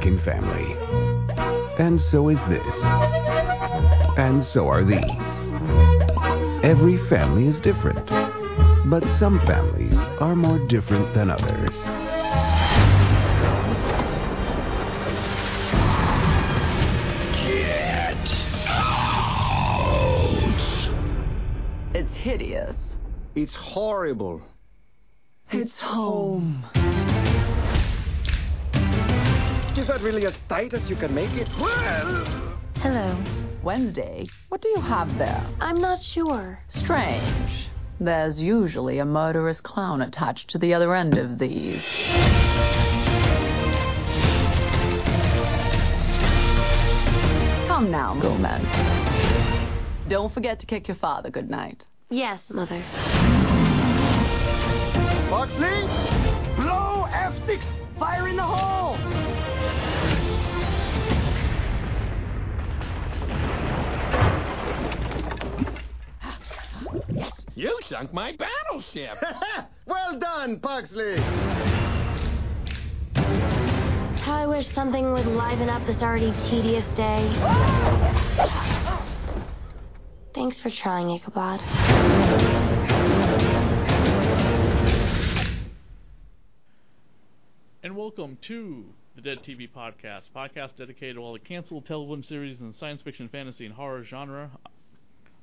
American family. And so is this. And so are these. Every family is different. But some families are more different than others. Get out! It's hideous. It's horrible. It's home. Is that really as tight as you can make it? Well, Hello. Wednesday, what do you have there? I'm not sure. Strange. There's usually a murderous clown attached to the other end of these. Come now, Gomez. Don't forget to kick your father goodnight. Yes, Mother. Boxley, blow F6, fire in the hole. You sunk my battleship. well done, Pugsley. How I wish something would liven up this already tedious day. Thanks for trying, Ichabod. And welcome to the Dead TV Podcast, podcast dedicated to all the canceled television series in the science fiction, fantasy, and horror genre.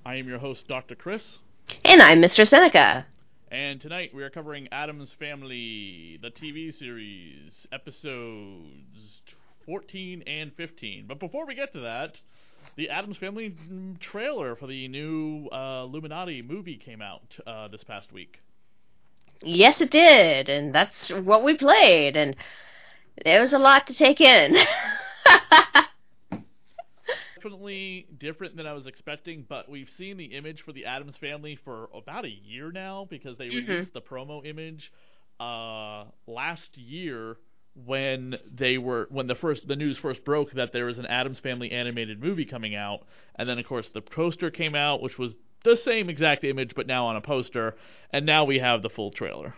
I am your host, Dr. Chris, And I'm Mr. Seneca. and tonight we are covering Addams Family, the TV series, episodes 14 and 15. But before we get to that, the Addams Family trailer for the new uh, Illuminati movie came out uh, this past week. Yes, it did, and that's what we played, and there was a lot to take in. definitely different than I was expecting, but we've seen the image for the Addams family for about a year now because they Mhm. released the promo image uh, last year when they were when the first the news first broke that there was an Addams family animated movie coming out, and then of course the poster came out, which was the same exact image but now on a poster, and now we have the full trailer.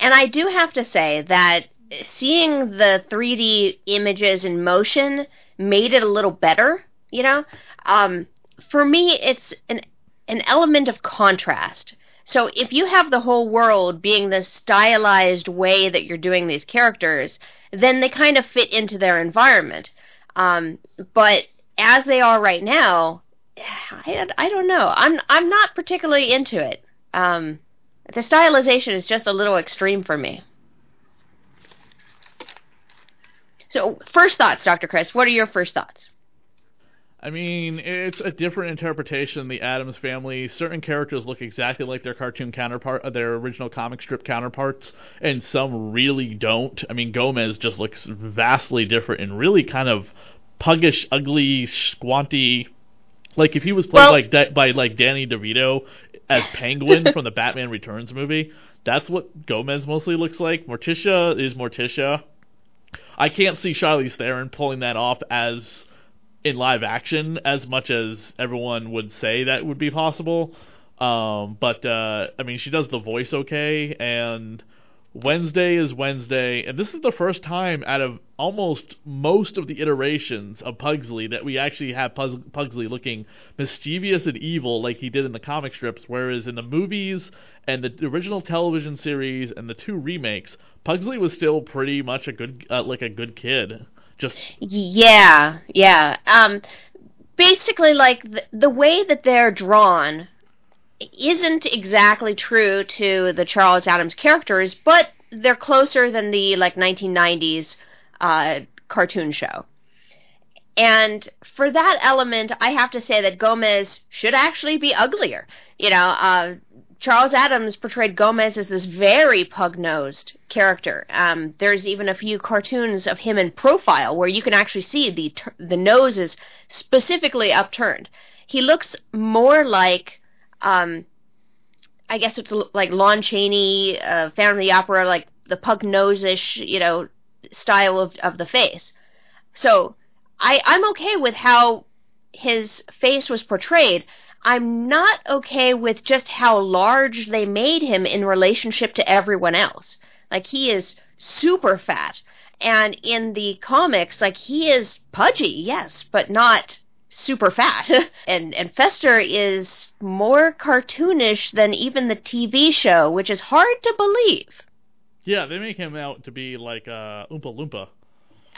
and I do have to say that seeing the 3D images in motion made it a little better, you know? Um, for me, it's an, an element of contrast. So if you have the whole world being the stylized way that you're doing these characters, then they kind of fit into their environment. Um, but as they are right now, I, I don't know. I'm I'm not particularly into it. Um, the stylization is just a little extreme for me. So, first thoughts, Dr. Chris. What are your first thoughts? I mean, it's a different interpretation of the Addams family. Certain characters look exactly like their cartoon counterpart, uh, their original comic strip counterparts, and some really don't. I mean, Gomez just looks vastly different and really kind of puggish, ugly, squanty. Like if he was played Well- like da- by like Danny DeVito as Penguin from the Batman Returns movie, that's what Gomez mostly looks like. Morticia is Morticia. I can't see Charlize Theron pulling that off as in live action as much as everyone would say that would be possible. Um, but uh, I mean, she does the voice okay, and Wednesday is Wednesday, and this is the first time out of almost most of the iterations of Pugsley that we actually have Pugsley looking mischievous and evil like he did in the comic strips, whereas in the movies and the original television series and the two remakes, Pugsley was still pretty much a good, uh, like a good kid. Just Yeah, yeah. Um, basically, like the, the way that they're drawn isn't exactly true to the Charles Addams characters, but they're closer than the like 1990s uh, cartoon show. And for that element, I have to say that Gomez should actually be uglier. You know, uh, Charles Addams portrayed Gomez as this very pug-nosed character. Um, there's even a few cartoons of him in profile where you can actually see the t- the nose is specifically upturned. He looks more like, um, I guess it's like Lon Chaney, uh, Phantom of the Opera, like the pug-nose-ish, you know, style of of the face. So I I'm okay with how his face was portrayed. I'm not okay with just how large they made him in relationship to everyone else. Like he is super fat. And in the comics, like he is pudgy, yes, but not super fat. and and Fester is more cartoonish than even the TV show, which is hard to believe. yeah, they make him out to be like uh, Oompa Loompa.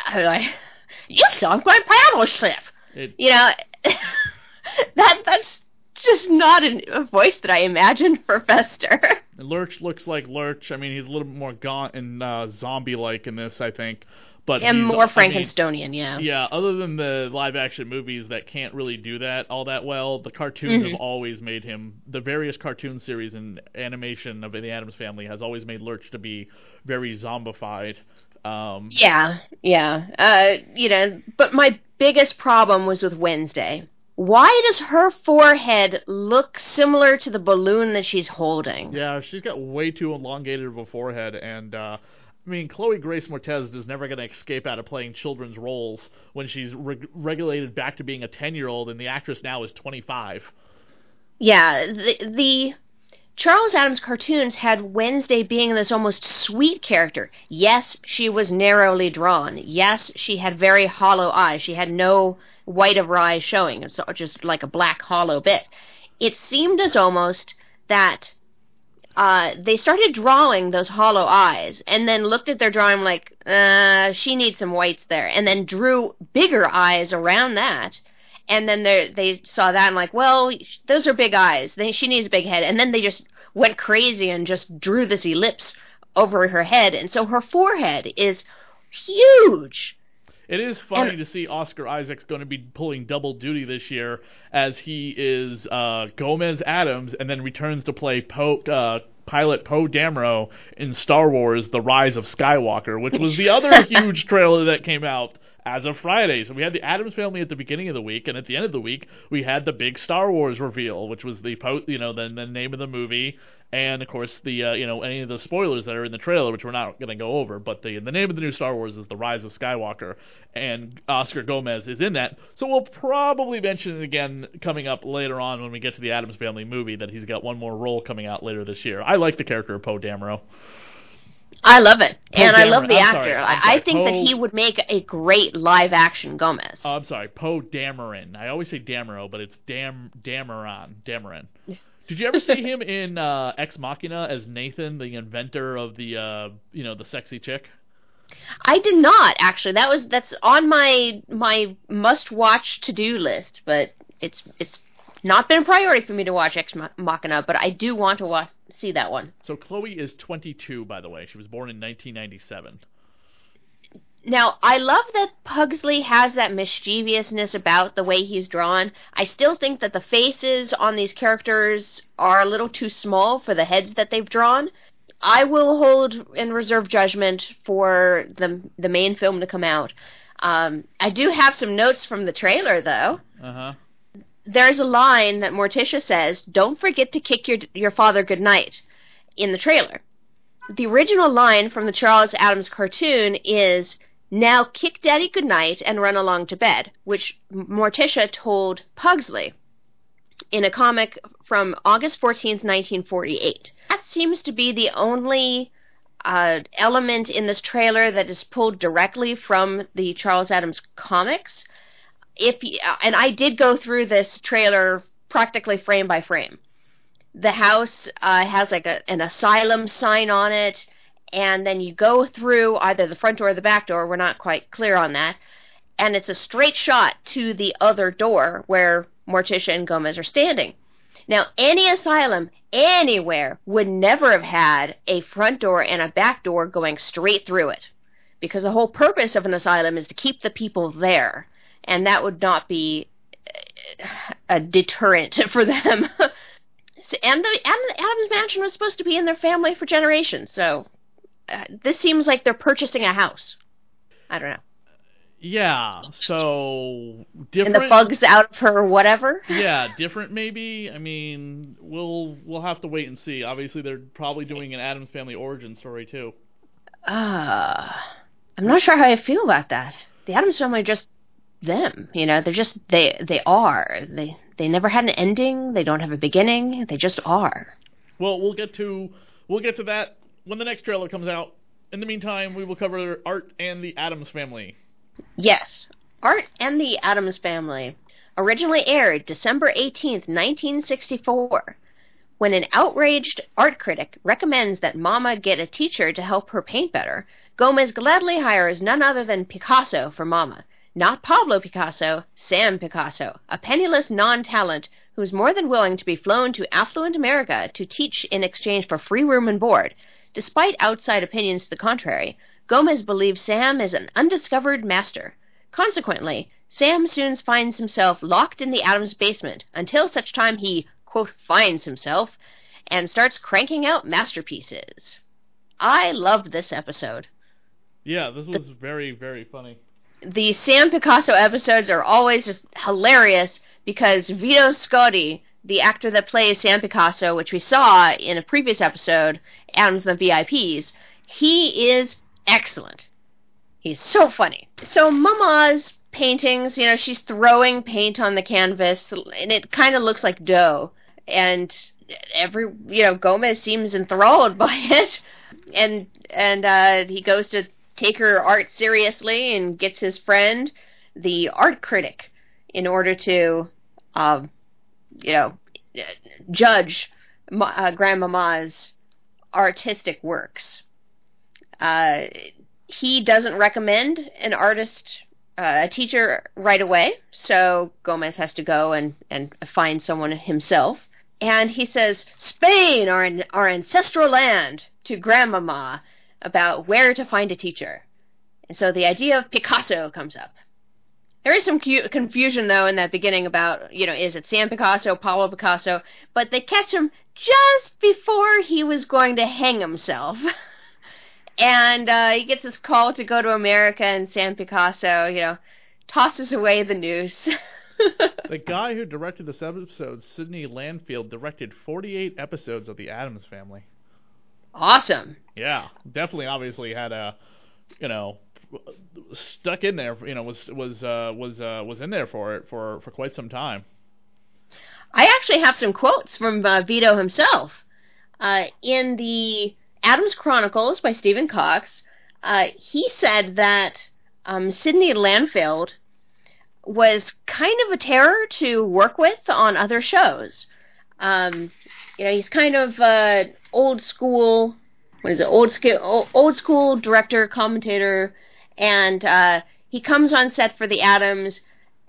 I'm like, you sunk my paddle ship. It, You know, that that's just not an, a voice that I imagined for Fester. And Lurch looks like Lurch. I mean, he's a little bit more gaunt and uh, zombie-like in this, I think. But and more I mean, Frankensteinian, yeah. yeah, other than the live-action movies that can't really do that all that well, the cartoons Mhm. have always made him. The various cartoon series and animation of the Addams Family has always made Lurch to be very zombified. Um, Yeah, yeah. Uh, you know, but my biggest problem was with Wednesday. Why does her forehead look similar to the balloon that she's holding? Yeah, she's got way too elongated of a forehead, and uh, I mean, Chloe Grace Moretz is never going to escape out of playing children's roles when she's reg- regulated back to being a ten-year-old, and the actress now is twenty-five. Yeah, the, the Charles Addams cartoons had Wednesday being this almost sweet character. Yes, she was narrowly drawn. Yes, she had very hollow eyes. She had no white of her eyes showing. It's just like a black hollow bit. It seemed as almost that uh, they started drawing those hollow eyes and then looked at their drawing like, uh, she needs some whites there, and then drew bigger eyes around that. And then they they saw that and like, well, those are big eyes. They, she needs a big head. And then they just went crazy and just drew this ellipse over her head, and so her forehead is huge. It is funny And- to see Oscar Isaac's going to be pulling double duty this year as he is uh, Gomez Addams and then returns to play Poe, uh, pilot Poe Dameron in Star Wars: The Rise of Skywalker, which was the other huge trailer that came out as of Friday. So we had the Addams Family at the beginning of the week, and at the end of the week we had the big Star Wars reveal, which was the po- you know the, the name of the movie. And of course, the uh, you know any of the spoilers that are in the trailer, which we're not going to go over, but the the name of the new Star Wars is The Rise of Skywalker, and Oscar Gomez is in that. So we'll probably mention it again coming up later on when we get to the Addams Family movie that he's got one more role coming out later this year. I like the character of Poe Dameron. I love it, Poe and I love the I'm actor. sorry, I'm I, sorry. think that he would make a great live action Gomez. Oh, I'm sorry, Poe Dameron. I always say Dameron, but it's Dam Dameron. Dameron. Did you ever see him in uh, Ex Machina as Nathan, the inventor of the uh, you know the sexy chick? I did not actually. That was that's on my my must watch to do list, but it's it's not been a priority for me to watch Ex Machina. But I do want to watch see that one. So Chloe is 22, by the way. She was born in 1997. Now, I love that Pugsley has that mischievousness about the way he's drawn. I still think that the faces on these characters are a little too small for the heads that they've drawn. I will hold in reserve judgment for the the main film to come out. Um, I do have some notes from the trailer, though. Uh huh. There's a line that Morticia says, "Don't forget to kick your your father goodnight," in the trailer. The original line from the Charles Addams cartoon is, "Now kick Daddy goodnight and run along to bed," which Morticia told Pugsley in a comic from August 14th, 1948. That seems to be the only uh, element in this trailer that is pulled directly from the Charles Addams comics. If you, and I did go through this trailer practically frame by frame. The house uh, has like a, an asylum sign on it, and then you go through either the front door or the back door. We're not quite clear on that, and it's a straight shot to the other door where Morticia and Gomez are standing. Now, any asylum anywhere would never have had a front door and a back door going straight through it. Because the whole purpose of an asylum is to keep the people there. And that would not be a deterrent for them. and the Addams Mansion was supposed to be in their family for generations, so uh, this seems like they're purchasing a house. I don't know. Yeah, so different. And the bugs out of her, whatever. yeah, different maybe. I mean, we'll we'll have to wait and see. Obviously, they're probably doing an Addams Family origin story too. Uh, I'm not sure how I feel about that. The Addams family just them, you know. They're just they they are. They they never had an ending. They don't have a beginning. They just are. Well, we'll get to we'll get to that when the next trailer comes out. In the meantime, we will cover Art and the Addams Family. Yes, Art and the Addams Family originally aired December 18th, 1964. When an outraged art critic recommends that Mama get a teacher to help her paint better, Gomez gladly hires none other than Picasso for Mama. Not Pablo Picasso, Sam Picasso, a penniless non talent who's more than willing to be flown to affluent America to teach in exchange for free room and board. Despite outside opinions to the contrary, Gomez believes Sam is an undiscovered master. Consequently, Sam soon finds himself locked in the Addams basement until such time he, quote, finds himself and starts cranking out masterpieces. I love this episode. Yeah, this was very very funny. The Sam Picasso episodes are always just hilarious because Vito Scotti, the actor that plays Sam Picasso, which we saw in a previous episode, Addams and the VIPs, he is excellent. He's so funny. So Mama's paintings, you know, she's throwing paint on the canvas and it kind of looks like dough. And every, you know, Gomez seems enthralled by it. And and uh he goes to take her art seriously and gets his friend, the art critic, in order to um you know, judge uh, Grandmama's artistic works. Uh, he doesn't recommend an artist, uh, a teacher right away, so Gomez has to go and, and find someone himself. And he says, Spain, our, our ancestral land, to Grandmama about where to find a teacher. And so the idea of Picasso comes up. There is some cu- confusion though in that beginning about, you know, is it Sam Picasso, Pablo Picasso? But they catch him just before he was going to hang himself. and uh, he gets his call to go to America, and Sam Picasso, you know, tosses away the noose. The guy who directed this episode, Sidney Lanfield, directed 48 episodes of the Addams Family. Awesome. Yeah, definitely, obviously had a, you know, stuck in there. You know, was was uh, was uh, was in there for it for for quite some time. I actually have some quotes from uh, Vito himself. Uh, in the Addams Chronicles by Stephen Cox, uh, he said that um, Sidney Lanfield was kind of a terror to work with on other shows. Um, you know, he's kind of uh, old school. What is it? Old school, old school director, commentator, and uh, he comes on set for the Addams,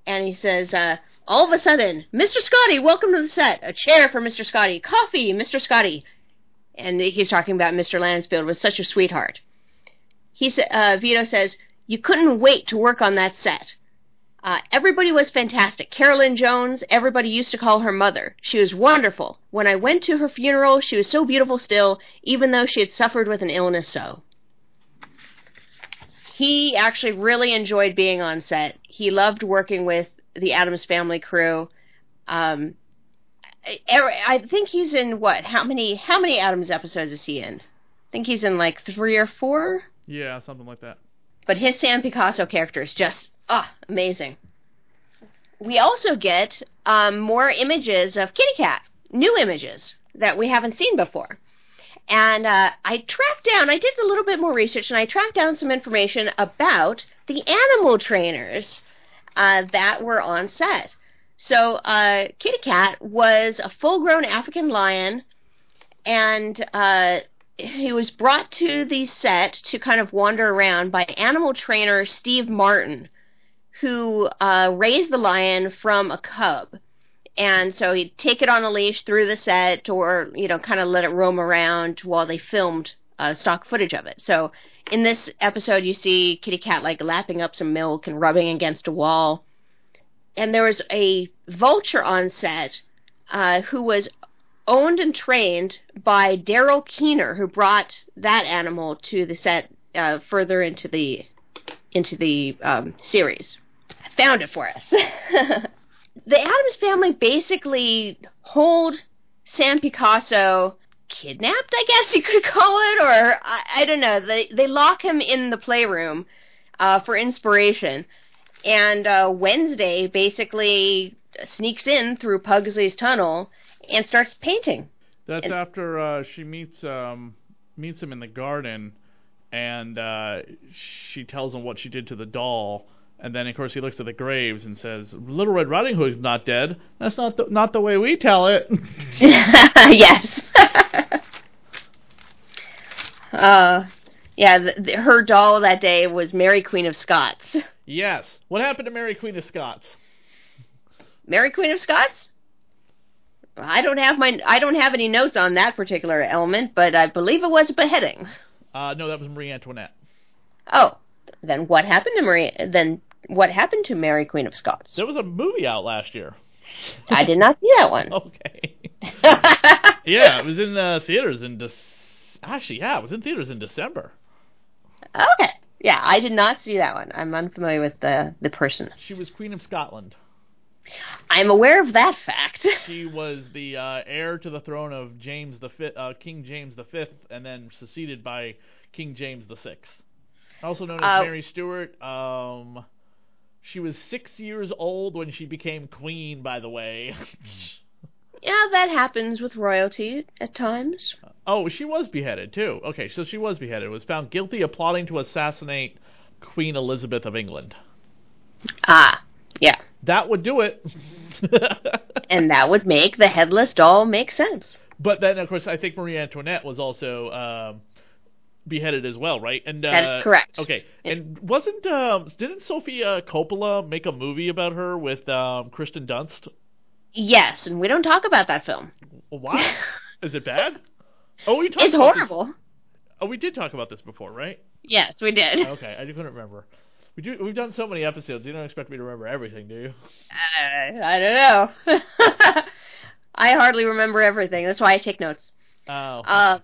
and he says, uh, all of a sudden, Mr. Scotti, welcome to the set. A chair for Mr. Scotti. Coffee, Mr. Scotti. And he's talking about Mr. Lanfield was such a sweetheart. He sa- uh, Vito says, you couldn't wait to work on that set. Uh, everybody was fantastic. Carolyn Jones, everybody used to call her mother. She was wonderful. When I went to her funeral, she was so beautiful still, even though she had suffered with an illness so. He actually really enjoyed being on set. He loved working with the Addams Family crew. Um, I, I think he's in what? How many? How many Addams episodes is he in? I think he's in like three or four. Yeah, something like that. But his Sam Picasso character is just ah amazing. We also get um, more images of Kitty Cat, new images that we haven't seen before. And uh, I tracked down, I did a little bit more research, and I tracked down some information about the animal trainers uh, that were on set. So, uh, Kitty Cat was a full grown African lion, and uh, he was brought to the set to kind of wander around by animal trainer Steve Martin, who uh, raised the lion from a cub. And so he'd take it on a leash through the set or, you know, kind of let it roam around while they filmed uh, stock footage of it. So in this episode, you see Kitty Cat like lapping up some milk and rubbing against a wall. And there was a vulture on set uh, who was owned and trained by Daryl Keener, who brought that animal to the set uh, further into the into the um, series. Found it for us. the Addams family basically hold Sam Picasso kidnapped, I guess you could call it, or I, I don't know. They they lock him in the playroom uh, for inspiration, and uh, Wednesday basically sneaks in through Pugsley's tunnel and starts painting. That's And- after uh, she meets um, meets him in the garden, and uh, she tells him what she did to the doll. And then, of course, he looks at the graves and says, "Little Red Riding Hood's not dead. That's not the, not the way we tell it." yes. uh, yeah, the, the, her doll that day was Mary Queen of Scots. yes. What happened to Mary Queen of Scots? Mary Queen of Scots? I don't have my I don't have any notes on that particular element, but I believe it was a beheading. Uh, no, that was Marie Antoinette. Oh, then what happened to Marie? Then what happened to Mary Queen of Scots? There was a movie out last year. I did not see that one. Okay. yeah, it was in uh, theaters in Dec- actually, yeah, it was in theaters in December. okay. Yeah, I did not see that one. I'm unfamiliar with the the person. She was Queen of Scotland. I'm aware of that fact. She was the uh, heir to the throne of James the Fifth, uh, King James the Fifth, and then succeeded by King James the Sixth. Also known as Uh, Mary Stuart. Um, she was six years old when she became queen. By the way. yeah, that happens with royalty at times. oh, she was beheaded too. Okay, so she was beheaded. Was found guilty of plotting to assassinate Queen Elizabeth of England. Ah, yeah. That would do it. And that would make the headless doll make sense. But then, of course, I think Marie Antoinette was also um, beheaded as well, right? And uh, That is correct. Okay, and wasn't um, didn't Sofia Coppola make a movie about her with um, Kirsten Dunst? Yes, and we don't talk about that film. Why? Is it bad? Oh, we talked It's about this- horrible. Oh, we did talk about this before, right? Yes, we did. Okay, I just couldn't remember. We do. We've done so many episodes. You don't expect me to remember everything, do you? Uh, I don't know. I hardly remember everything. That's why I take notes. Oh. Uh,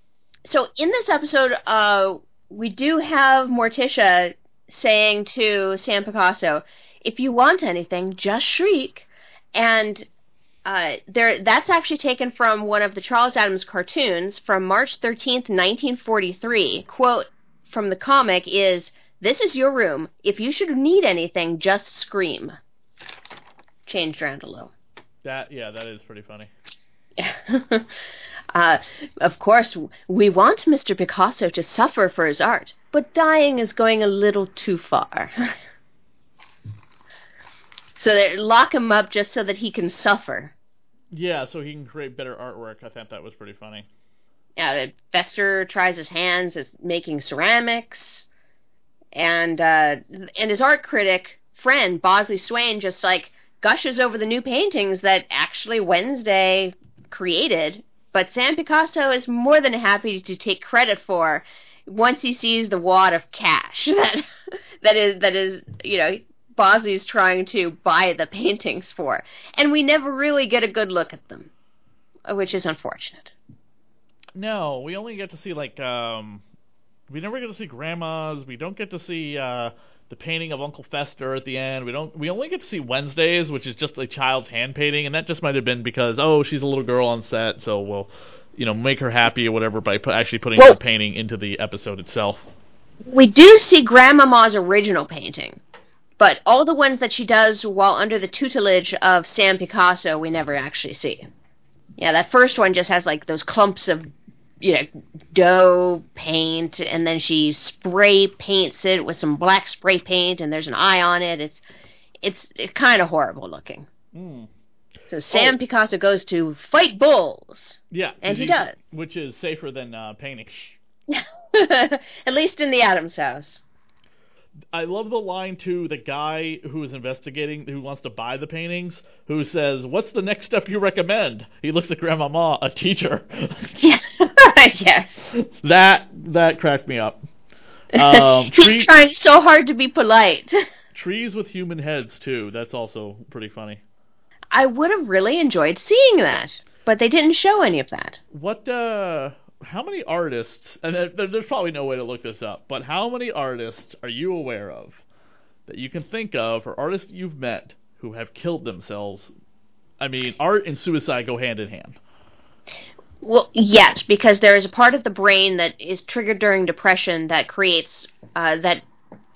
so in this episode, uh, we do have Morticia saying to Sam Picasso, "If you want anything, just shriek." And uh, there, that's actually taken from one of the Charles Addams cartoons from March thirteenth, nineteen forty-three. Quote from the comic is, "This is your room. If you should need anything, just scream." Changed around a little. that yeah, that is pretty funny. uh, of course, we want Mr. Picasso to suffer for his art, but dying is going a little too far. so they lock him up just so that he can suffer. Yeah, so he can create better artwork. I thought that was pretty funny. Yeah, Fester tries his hands at making ceramics, and uh, and his art critic friend Bosley Swain just like gushes over the new paintings that actually Wednesday created. But Sam Picasso is more than happy to take credit for once he sees the wad of cash that that is that is you know Bosley's trying to buy the paintings for, and we never really get a good look at them, which is unfortunate. No, we only get to see like um we never get to see grandmas. We don't get to see uh the painting of Uncle Fester at the end. We don't we only get to see Wednesdays, which is just a child's hand painting and that just might have been because oh, she's a little girl on set, so we'll you know, make her happy or whatever by pu- actually putting Well- her painting into the episode itself. We do see Grandmama's original painting, but all the ones that she does while under the tutelage of Sam Picasso, we never actually see. Yeah, that first one just has like those clumps of you know dough paint, and then she spray paints it with some black spray paint, and there's an eye on it. It's it's, it's kind of horrible looking. So Sam Oh. Picasso goes to fight bulls, Yeah, and he does. which is safer than uh, painting. at least in the Addams house. I love the line to The guy who is investigating, who wants to buy the paintings, who says, "What's the next step you recommend?" He looks at Grandmama, a teacher. Yeah, yes. that that cracked me up. Um, He's tree, trying so hard to be polite. trees with human heads too. That's also pretty funny. I would have really enjoyed seeing that, but they didn't show any of that. What? uh How many artists? And there, there- there's probably no way to look this up, but how many artists are you aware of that you can think of, or artists you've met who have killed themselves? I mean, art and suicide go hand in hand. Well, yes, because there is a part of the brain that is triggered during depression that creates uh, that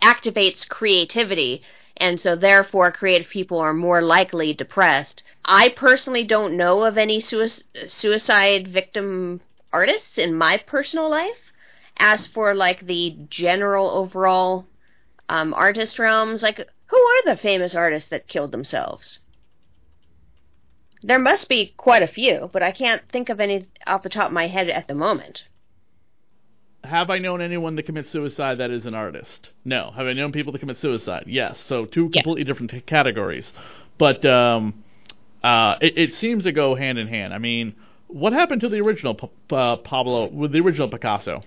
activates creativity, and so therefore creative people are more likely depressed. I personally don't know of any sui- suicide victim artists in my personal life. As for like the general overall um, artist realms, like who are the famous artists that killed themselves? There must be quite a few, but I can't think of any off the top of my head at the moment. Have I known anyone that commits suicide that is an artist? No. Have I known people that commit suicide? Yes. So two Yes. completely different t- categories. But um, uh, it, it seems to go hand in hand. I mean, what happened to the original P- uh, Pablo, with the original Picasso?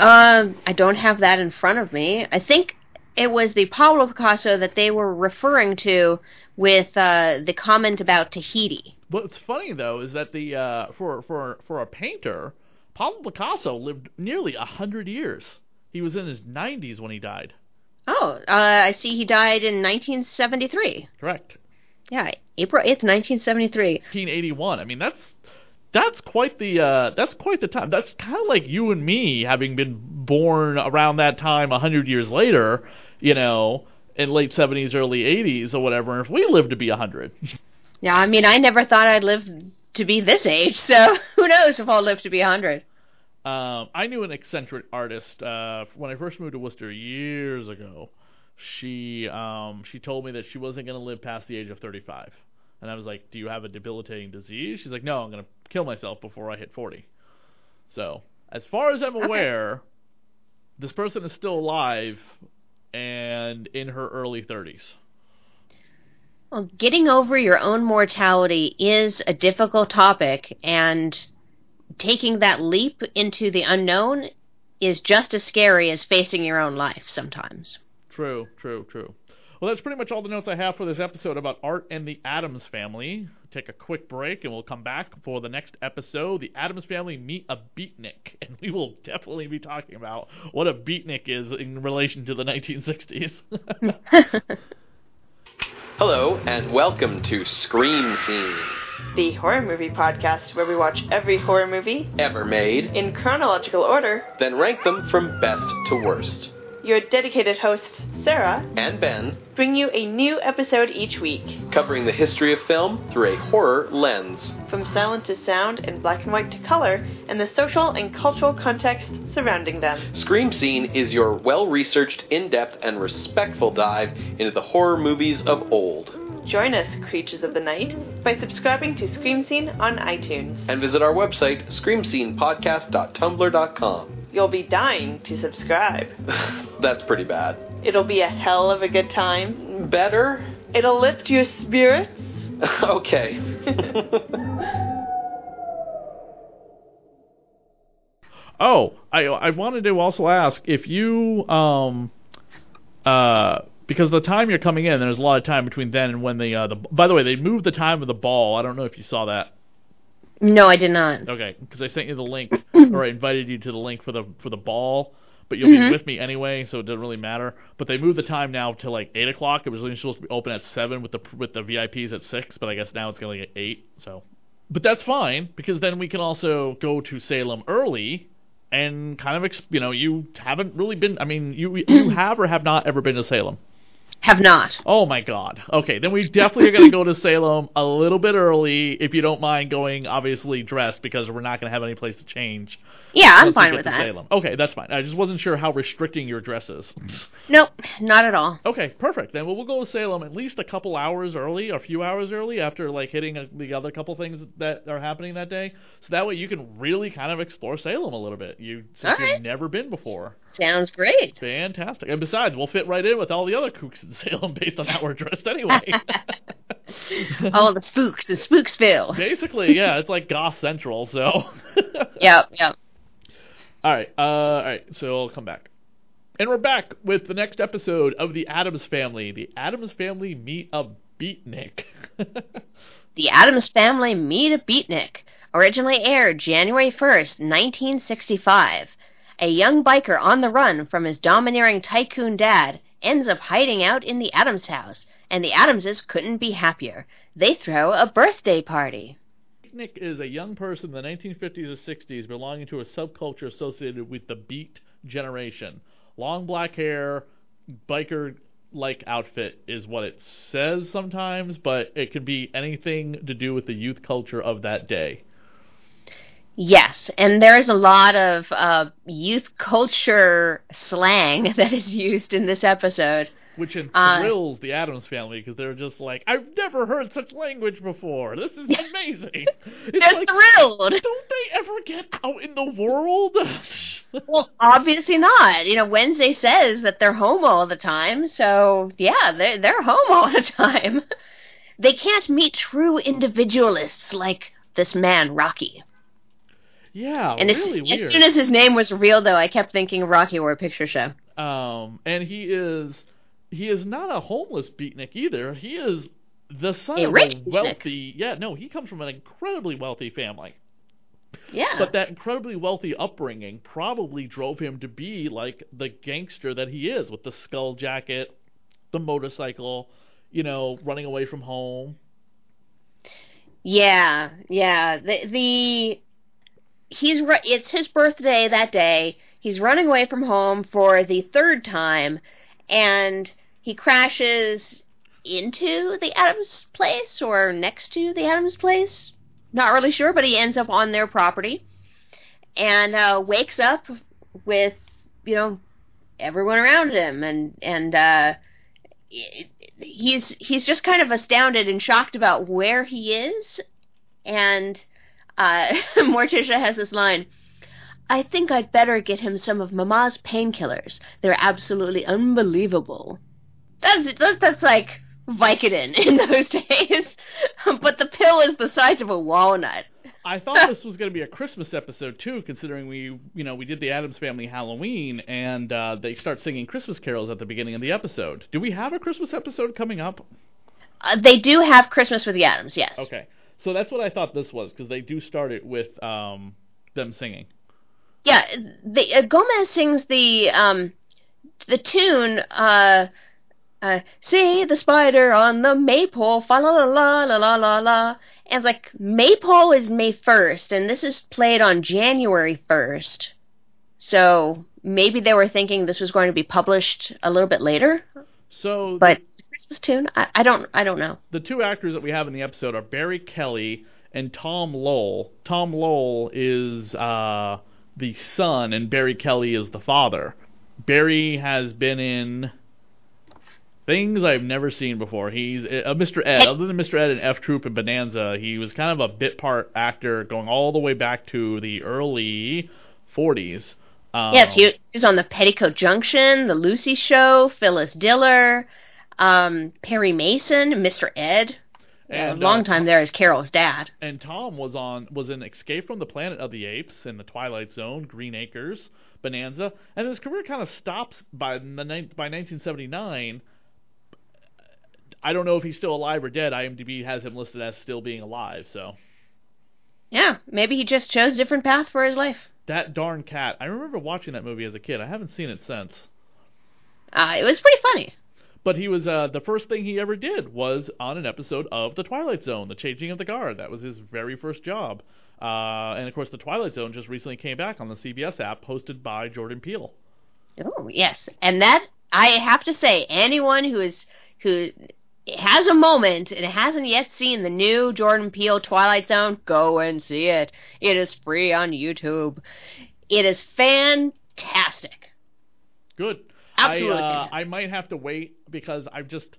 Um, I don't have that in front of me. I think it was the Pablo Picasso that they were referring to with uh, the comment about Tahiti. What's funny though is that the uh, for for for a painter, Pablo Picasso lived nearly a hundred years. He was in his 90s when he died. Oh, uh, I see he died in 1973. Correct. Yeah, April 8th, 1973. 1981. I mean, that's that's quite the uh, that's quite the time. That's kind of like you and me having been born around that time, a hundred years later. You know, in late 70s, early 80s, or whatever. If we live to be a hundred, Yeah, I mean, I never thought I'd live to be this age, so who knows if I'll live to be a 100. um, I knew an eccentric artist uh, when I first moved to Worcester years ago. She um, she told me that she wasn't going to live past the age of 35. And I was like, "Do you have a debilitating disease?" She's like, "No, I'm going to kill myself before I hit 40." So, as far as I'm aware, this person is still alive and in her early 30s. Well, getting over your own mortality is a difficult topic, and taking that leap into the unknown is just as scary as facing your own life sometimes. True, true, true. Well, that's pretty much all the notes I have for this episode about Art and the Addams Family. Take a quick break and we'll come back for the next episode. The Addams Family meet a beatnik, and we will definitely be talking about what a beatnik is in relation to the 1960s. Hello, and welcome to Scream Scene, the horror movie podcast where we watch every horror movie ever made, in chronological order. then rank them from best to worst. Your dedicated hosts, Sarah, And Ben, bring you a new episode each week. covering the history of film through a horror lens. From silent to sound and black and white to color, and the social and cultural context surrounding them. Scream Scene is your well researched, in depth, and respectful dive into the horror movies of old. Join us, creatures of the night, by subscribing to Scream Scene on iTunes. And visit our website, screamscenepodcast.tumblr.com. You'll be dying to subscribe. That's pretty bad. It'll be a hell of a good time. Better? It'll lift your spirits. okay. oh, I I wanted to also ask if you um uh because the time you're coming in, there's a lot of time between then and when the uh the by the way they moved the time of the ball. I don't know if you saw that. No, I did not. Okay, because I sent you the link, or I invited you to the link for the for the ball, but you'll be with me anyway, so it doesn't really matter. But they moved the time now to like eight o'clock. It was only supposed to be open at seven with the with the VIPs at six, but I guess now it's going to get eight. So, but that's fine because then we can also go to Salem early and kind of you know you haven't really been. I mean, you you have or have not ever been to Salem. Have not. Oh my god. Okay, then we definitely are going to go to Salem a little bit early if you don't mind going obviously dressed because we're not going to have any place to change. Yeah, I'm fine with that. Salem. Okay, that's fine. I just wasn't sure how restricting your dress is. Nope, not at all. okay, perfect. Then we'll, we'll go to Salem at least a couple hours early, a few hours early after like hitting a, the other couple things that are happening that day. So that way you can really kind of explore Salem a little bit. You since All right. you've never been before. Sounds great. Fantastic. And besides, we'll fit right in with all the other kooks in Salem based on how we're dressed anyway. all the spooks in Spooksville. Basically, yeah, it's like Goth Central, so. Yep, yep. All right, uh, all right, so I'll come back. And we're back with the next episode of The Addams Family. The Addams Family meet a beatnik. The Addams Family Meet a Beatnik originally aired January 1st, 1965. A young biker on the run from his domineering tycoon dad ends up hiding out in the Adams house, and the Addamses couldn't be happier. They throw a birthday party. Beatnik is a young person in the 1950s or 60s belonging to a subculture associated with the beat generation. Long black hair, biker like outfit is what it says sometimes, but it could be anything to do with the youth culture of that day. Yes, and there is a lot of uh, youth culture slang that is used in this episode. Which Uh, thrills the Addams family because they're just like, I've never heard such language before. This is amazing. They're like, thrilled. don't they ever get out in the world? Well, obviously not. You know, Wednesday says that they're home all the time, so yeah, they're they're home all the time. They can't meet true individualists like this man Rocky. yeah, And as, really as weird. soon as his name was real, though, I kept thinking Rocky Horror Picture Show. Um, and he is he is not a homeless beatnik either. He is the son A of a beatnik. wealthy. Yeah, no, he comes from an incredibly wealthy family. Yeah. But that incredibly wealthy upbringing probably drove him to be like the gangster that he is, with the skull jacket, the motorcycle, you know, running away from home. Yeah, yeah. The the he's it's his birthday that day. He's running away from home for the third time, and he crashes into the Addams place or next to the Addams place. Not really sure, but he ends up on their property, and uh, wakes up with you know everyone around him, and and uh, it- he's he's just kind of astounded and shocked about where he is and uh Morticia has this line I think I'd better get him some of Mama's painkillers. They're absolutely unbelievable. That's that, that's like Vicodin in those days. but the pill is the size of a walnut. I thought this was going to be a Christmas episode too, considering we, you know, we did the Addams Family Halloween, and uh, they start singing Christmas carols at the beginning of the episode. Do we have a Christmas episode coming up? Uh, they do have Christmas with the Addams, yes. Okay, so that's what I thought this was because they do start it with um, them singing. Yeah, the, uh, Gomez sings the um the tune uh see the spider on the maypole fa la la la la la la la and it's like maypole is May first and this is played on January first. So maybe they were thinking this was going to be published a little bit later, So but it's a Christmas tune. I, I don't I don't know. the two actors that we have in the episode are Barry Kelly and Tom Lowell. Tom Lowell is uh, the son, and Barry Kelly is the father. Barry has been in things I've never seen before. He's uh, Mr. Ed. Other than Mr. Ed and F Troop and Bonanza, he was kind of a bit part actor going all the way back to the early 40s. Um, Yes, he, was on the Petticoat Junction, the Lucy Show, Phyllis Diller, um, Perry Mason, Mr. Ed. Yeah, And, a long uh, time there as Carol's dad. and Tom was on was in Escape from the Planet of the Apes in the Twilight Zone, Green Acres, Bonanza, and his career kind of stops by the by 1979. I don't know if he's still alive or dead. IMDb has him listed as still being alive. So Yeah, maybe he just chose a different path for his life. that darn cat. I remember watching that movie as a kid. I haven't seen it since. Uh, it was pretty funny. But he was uh, the first thing he ever did was on an episode of The Twilight Zone, The Changing of the Guard. That was his very first job. Uh, and of course, The Twilight Zone just recently came back on the CBS app, hosted by Jordan Peele. Oh, yes. And that I have to say, anyone who is who has a moment and it hasn't yet seen the new Jordan Peele Twilight Zone, go and see it. It is free on YouTube. It is fantastic. Good. Absolutely. I, uh. I might have to wait because I'm just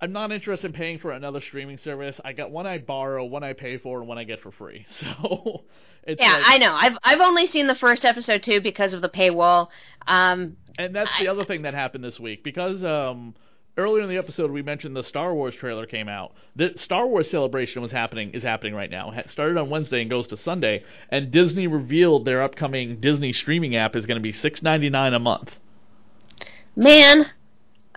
I'm not interested in paying for another streaming service. I got one I borrow, one I pay for, and one I get for free. So it's yeah, like, I know. I've I've only seen the first episode too because of the paywall. Um, and that's the other thing that happened this week because um earlier in the episode we mentioned the Star Wars trailer came out. The Star Wars celebration was happening is happening right now. It started on Wednesday and goes to Sunday, and Disney revealed their upcoming Disney streaming app is going to be six ninety nine a month. man,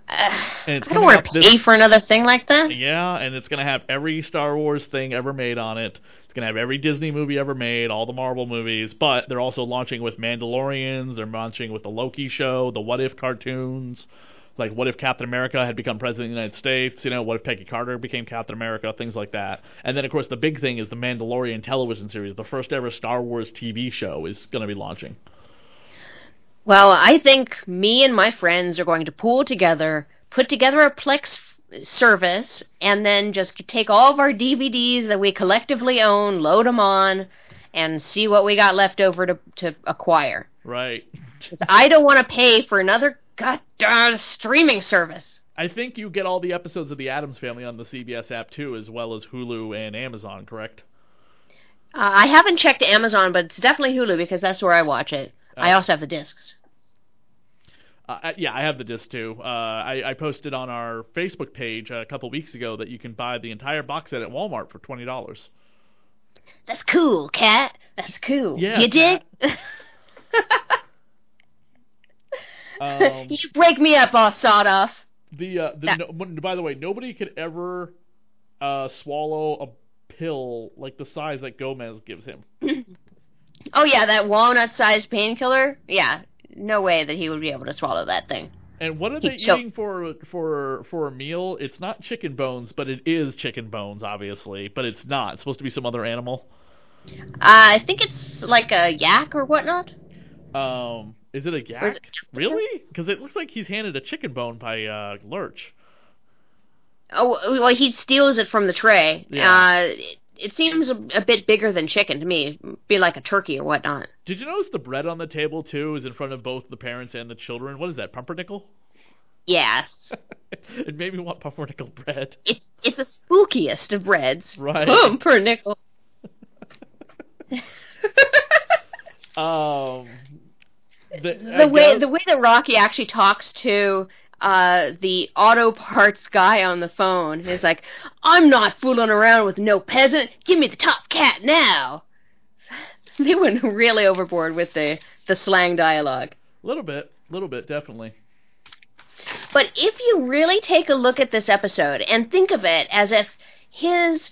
uh, I don't want to this- pay for another thing like that. Yeah, and it's gonna have every Star Wars thing ever made on it. It's gonna have every Disney movie ever made, all the Marvel movies. But they're also launching with Mandalorians. They're launching with the Loki show, the What If cartoons. Like, what if Captain America had become president of the United States? You know, what if Peggy Carter became Captain America? Things like that. And then, of course, the big thing is the Mandalorian television series. The first ever Star Wars TV show is going to be launching. Well, I think me and my friends are going to pool together, put together a Plex service, and then just take all of our DVDs that we collectively own, load them on, and see what we got left over to, to acquire. Right. I don't want to pay for another goddamn streaming service. I think you get all the episodes of The Addams Family on the CBS app too, as well as Hulu and Amazon, correct? Uh, I haven't checked Amazon, but it's definitely Hulu because that's where I watch it. I Oh. also have the discs. Uh, yeah, I have the disc too. Uh, I, I posted on our Facebook page a couple weeks ago that you can buy the entire box set at Walmart for twenty dollars. That's cool, cat. That's cool. Yeah, you dig? Um, you break me up, all sawed off. the uh, the no, by the way, nobody could ever uh, swallow a pill like the size that Gomez gives him. Oh yeah, that walnut-sized painkiller. Yeah, no way that he would be able to swallow that thing. And what are He they choke- eating for for for a meal? It's not chicken bones, but it is chicken bones, obviously. But it's not. It's supposed to be some other animal. Uh, I think it's like a yak or whatnot. Um, is it a yak? is it- really? Because it looks like he's handed a chicken bone by uh, Lurch. Oh, well, he steals it from the tray. Yeah. Uh, it, it seems a, a bit bigger than chicken to me. Be like a turkey or whatnot. Did you notice the bread on the table too is in front of both the parents and the children? What is that? Pumpernickel? Yes, it made me want pumpernickel bread. it's it's the spookiest of breads. Right. Pumpernickel. Um, the, the way the way that Rocky actually talks to uh, the auto parts guy on the phone is like, "I'm not fooling around with no peasant. Give me the top cat now." They went really overboard with the the slang dialogue. A little bit, a little bit, definitely. But if you really take a look at this episode and think of it as if his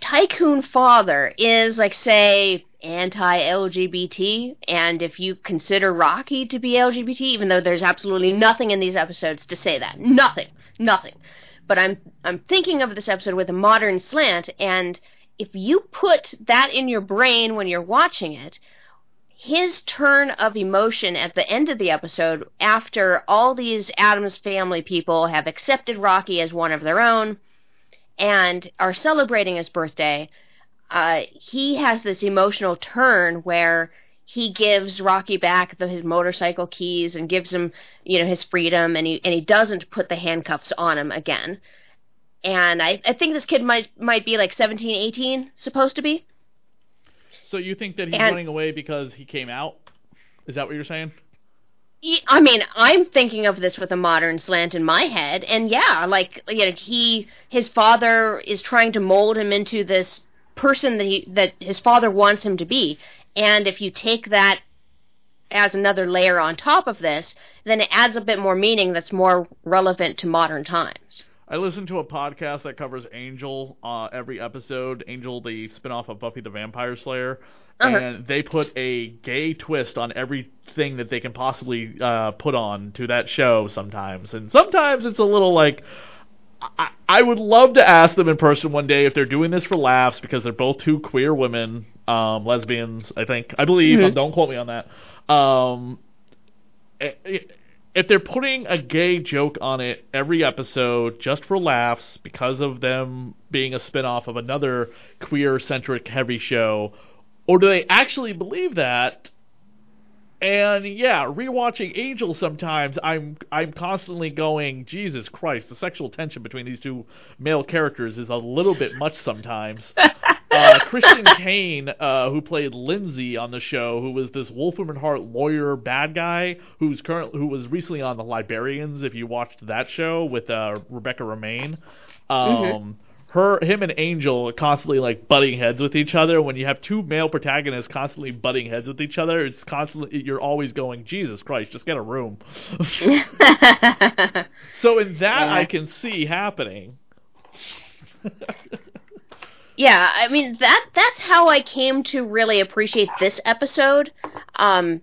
tycoon father is like say anti-LGBT and if you consider Rocky to be LGBT even though there's absolutely nothing in these episodes to say that. Nothing. Nothing. But I'm I'm thinking of this episode with a modern slant and if you put that in your brain when you're watching it his turn of emotion at the end of the episode after all these Addams family people have accepted Rocky as one of their own and are celebrating his birthday, uh, he has this emotional turn where he gives Rocky back the, his motorcycle keys and gives him, you know, his freedom, and he and he doesn't put the handcuffs on him again. And I, I think this kid might might be like 17, 18, supposed to be. So you think that he's And- running away because he came out? Is that what you're saying? I mean, I'm thinking of this with a modern slant in my head, and yeah, like you know, he his father is trying to mold him into this person that he that his father wants him to be, and if you take that as another layer on top of this, then it adds a bit more meaning that's more relevant to modern times. I listen to a podcast that covers Angel uh, every episode. Angel, the spinoff of Buffy the Vampire Slayer, Uh-huh. and they put a gay twist on everything that they can possibly uh, put on to that show. Sometimes, and sometimes it's a little like. I, I would love to ask them in person one day if they're doing this for laughs because they're both two queer women, um, lesbians. I think I believe. Mhm. Don't quote me on that. Um, if they're putting a gay joke on it every episode just for laughs because of them being a spin-off of another queer-centric heavy show, or do they actually believe that? And yeah, rewatching Angel sometimes I'm I'm constantly going, Jesus Christ, the sexual tension between these two male characters is a little bit much sometimes. uh, Christian Kane, uh, who played Lindsay on the show, who was this Wolfram and Hart lawyer bad guy, who's current, who was recently on the Librarians. If you watched that show with uh, Rebecca Romijn, um, Mhm. Her, him, and Angel are constantly like butting heads with each other. When you have two male protagonists constantly butting heads with each other, it's constantly you're always going, Jesus Christ, just get a room. so in that, Yeah. I can see happening. Yeah, I mean that that's how I came to really appreciate this episode. Um,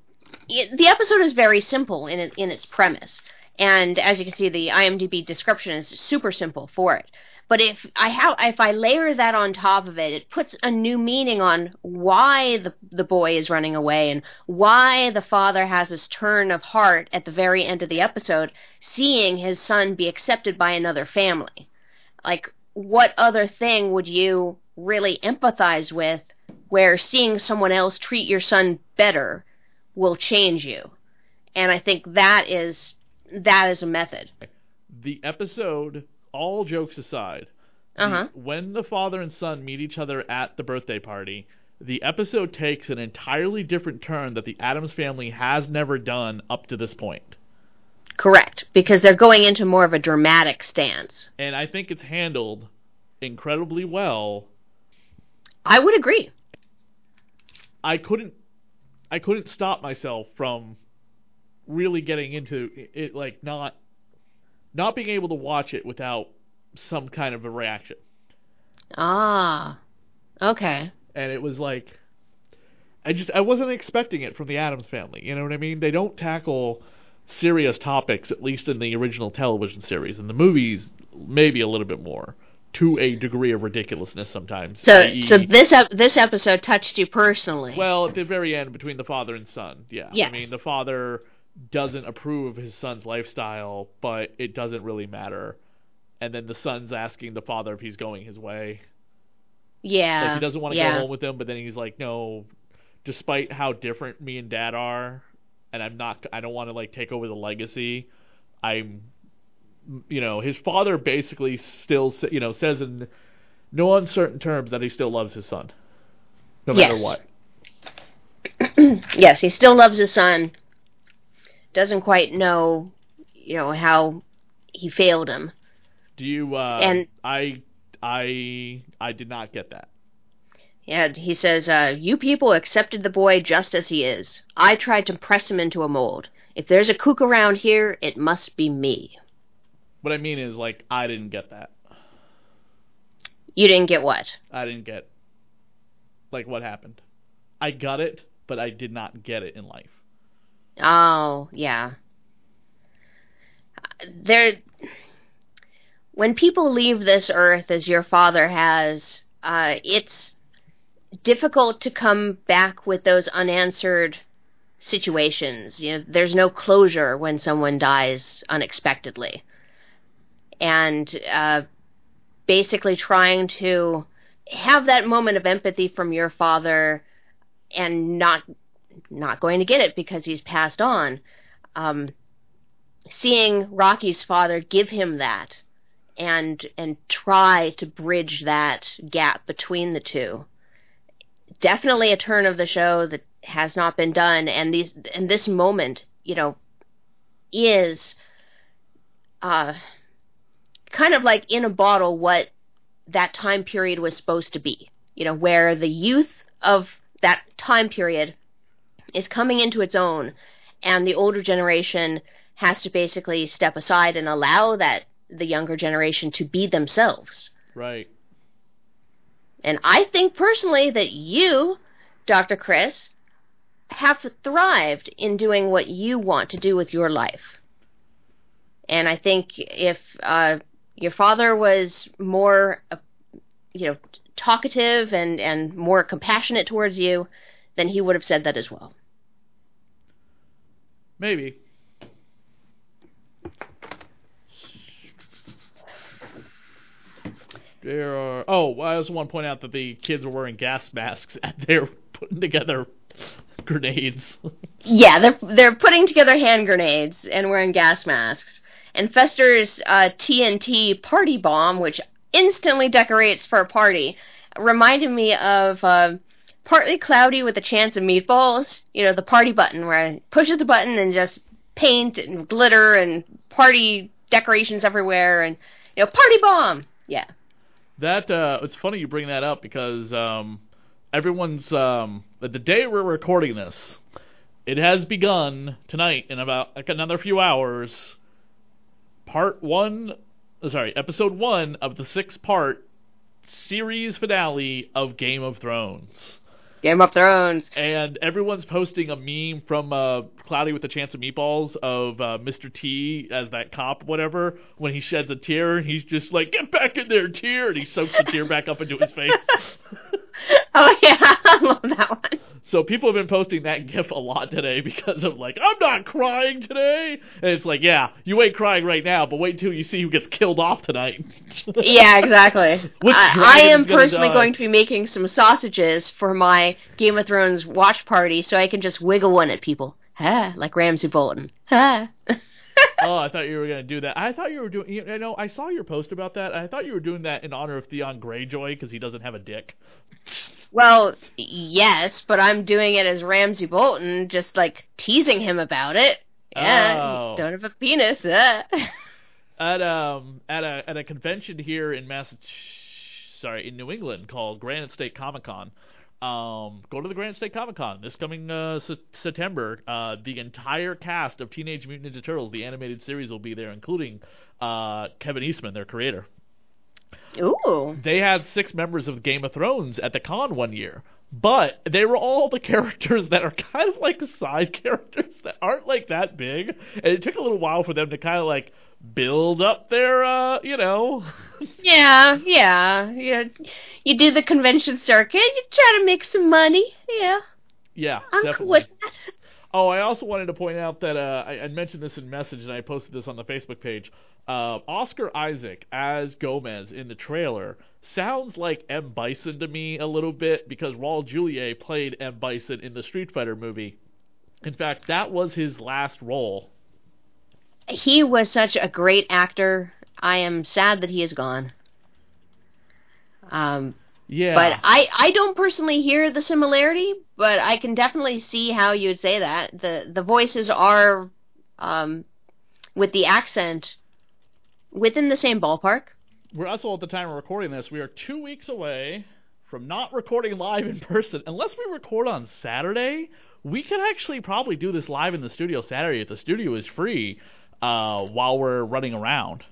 it, the episode is very simple in in its premise, and as you can see, the IMDb description is super simple for it. But if I have if I layer that on top of it, it puts a new meaning on why the the boy is running away and why the father has this turn of heart at the very end of the episode, seeing his son be accepted by another family. Like what other thing would you really empathize with where seeing someone else treat your son better will change you? And I think that is that is a method. the episode, all jokes aside, Uh-huh. when the father and son meet each other at the birthday party, the episode takes an entirely different turn that the Addams family has never done up to this point. Correct, because they're going into more of a dramatic stance. And I think it's handled incredibly well. I would agree. I couldn't I couldn't stop myself from really getting into it, it like not not being able to watch it without some kind of a reaction. Ah. Okay. and it was like I just I wasn't expecting it from the Addams family. You know what I mean? They don't tackle serious topics at least in the original television series. In the movies, maybe a little bit more to a degree of ridiculousness sometimes. So so this ep- this episode touched you personally. well, at the very end between the father and son, yeah. Yes. I mean, the father doesn't approve of his son's lifestyle, but it doesn't really matter. And then the son's asking the father if he's going his way. yeah. Like he doesn't want to yeah. go home with him, but then he's like, no, despite how different me and dad are, and I'm not, I don't want to like take over the legacy. I'm, you know, his father basically still, you know, says in no uncertain terms that he still loves his son, no matter Yes. what. yes, he still loves his son. Doesn't quite know, you know, how he failed him. Do you? Uh, And- I, I, I did not get that. And he says, uh, You people accepted the boy just as he is. I tried to press him into a mold. If there's a kook around here, it must be me. What I mean is, like, I didn't get that. You didn't get what? I didn't get, like, what happened. I got it, but I did not get it in life. Oh, yeah. There. When people leave this earth, as your father has, uh, it's difficult to come back with those unanswered situations. You know, there's no closure when someone dies unexpectedly, and uh, basically trying to have that moment of empathy from your father, and not not going to get it because he's passed on. Um, seeing Rocky's father give him that and and try to bridge that gap between the two. Definitely a turn of the show that has not been done and these and this moment, you know, is uh kind of like in a bottle what that time period was supposed to be. You know, where the youth of that time period is coming into its own and the older generation has to basically step aside and allow that the younger generation to be themselves. Right. And I think personally that you, Dr. Chris, have thrived in doing what you want to do with your life. And I think if uh, your father was more, uh, you know, talkative and, and more compassionate towards you, then he would have said that as well. Maybe. There are. Oh, I also want to point out that the kids are wearing gas masks and they're putting together grenades. yeah, they're they're putting together hand grenades and wearing gas masks. And Fester's uh, TNT party bomb, which instantly decorates for a party, reminded me of uh, partly cloudy with a chance of meatballs. You know, the party button where I pushes the button and just paint and glitter and party decorations everywhere and you know party bomb. Yeah. That uh, it's funny you bring that up because um, everyone's um, the day we're recording this, it has begun tonight in about like another few hours. Part one, uh, sorry, episode one of the six-part series finale of Game of Thrones. Game of Thrones. And everyone's posting a meme from uh, Cloudy with a Chance of Meatballs of uh, Mr. T as that cop, whatever, when he sheds a tear and he's just like, "Get back in there, tear!" and he soaks the tear back up into his face. oh yeah, I love that one. So people have been posting that GIF a lot today because of like, I'm not crying today, and it's like, yeah, you ain't crying right now, but wait till you see who gets killed off tonight. yeah, exactly. I, I am personally die? going to be making some sausages for my Game of Thrones watch party, so I can just wiggle one at people. Ha, like Ramsay Bolton. Ha. oh, I thought you were gonna do that. I thought you were doing. You know, I saw your post about that. I thought you were doing that in honor of Theon Greyjoy because he doesn't have a dick. Well, yes, but I'm doing it as Ramsay Bolton, just like teasing him about it. Yeah, Oh. don't have a penis. uh. at um at a at a convention here in Massachusetts, sorry, in New England called Granite State Comic Con. Um, go to the Granite State Comic Con this coming uh, Se- September. Uh, the entire cast of Teenage Mutant Ninja Turtles, the animated series, will be there, including uh, Kevin Eastman, their creator. Ooh. They had six members of Game of Thrones at the con one year, but they were all the characters that are kind of like side characters that aren't like that big, and it took a little while for them to kind of like build up their, uh, you know, Yeah, yeah, yeah. You do the convention circuit. You try to make some money. Yeah, yeah, I'm definitely. cool with that. Oh, I also wanted to point out that uh, I, I mentioned this in message, and I posted this on the Facebook page. Uh, Oscar Isaac as Gomez in the trailer sounds like M Bison to me a little bit because Raul Julia played M Bison in the Street Fighter movie. In fact, that was his last role. He was such a great actor. I am sad that he is gone. Um, Yeah, but I I don't personally hear the similarity, but I can definitely see how you would say that. the The voices are, um, with the accent, within the same ballpark. we're also at the time of recording this. We are two weeks away from not recording live in person, unless we record on Saturday. We could actually probably do this live in the studio Saturday if the studio is free uh, while we're running around.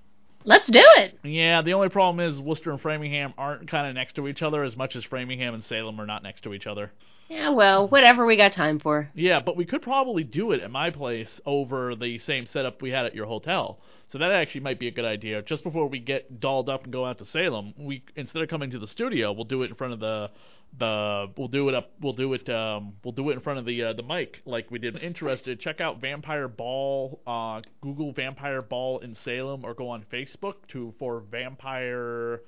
Let's do it. Yeah, the only problem is Worcester and Framingham aren't kind of next to each other as much as Framingham and Salem are not next to each other. Yeah, well, whatever we got time for. Yeah, but we could probably do it at my place over the same setup we had at your hotel. So that actually might be a good idea. Just before we get dolled up and go out to Salem, we instead of coming to the studio, we'll do it in front of the the we'll do it up we'll do it um we'll do it in front of the uh, the mic like we did. Interested? Check out Vampire Ball. Uh, Google Vampire Ball in Salem or go on Facebook to for Vampire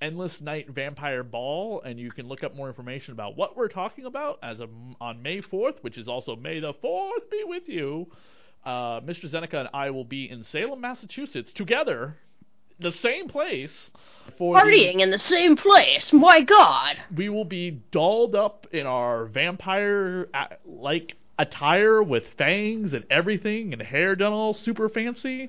Endless Night Vampire Ball, and you can look up more information about what we're talking about as of, on May 4th, which is also May the 4th be with you. Uh, Mr. Zeneca and I will be in Salem, Massachusetts together, the same place. For the- Partying in the same place. My God. we will be dolled up in our vampire uh, like attire with fangs and everything and hair done all super fancy.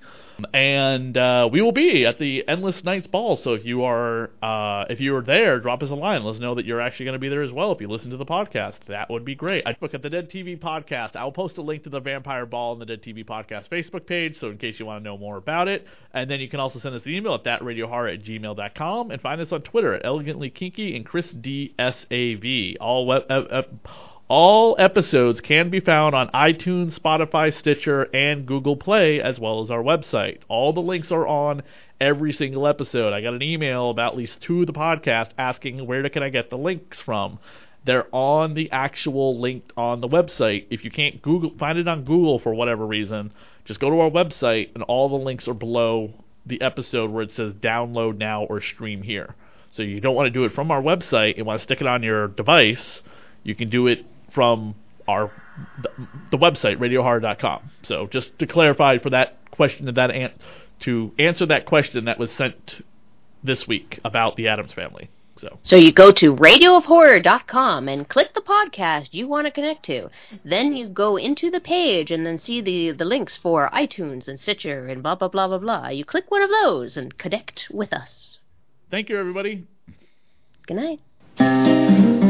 And uh, we will be at the endless nights ball. So if you are uh, if you are there drop us a line. Let us know that you're actually going to be there as well if you listen to the podcast. That would be great. I look at the dead tv podcast. I'll post a link to the vampire ball on the dead tv podcast facebook page so in case you want to know more about it. And then you can also send us an email at thatradiohorror at gmail.com and find us on twitter at elegantly kinky and chris d s a v. All web, uh, uh, all episodes can be found on iTunes, Spotify, Stitcher, and Google Play, as well as our website. All the links are on every single episode. I got an email about at least two of the podcast asking where can I get the links from. They're on the actual link on the website. If you can't Google find it on Google for whatever reason, just go to our website and all the links are below the episode where it says download now or stream here. So you don't want to do it from our website and want to stick it on your device, you can do it from our the, the website radiohorror.com. So just to clarify for that question and that an- to answer that question that was sent this week about the Addams family. So So you go to radioofhorror.com and click the podcast you want to connect to. Then you go into the page and then see the, the links for iTunes and Stitcher and blah blah blah blah blah. You click one of those and connect with us. thank you everybody. Good night.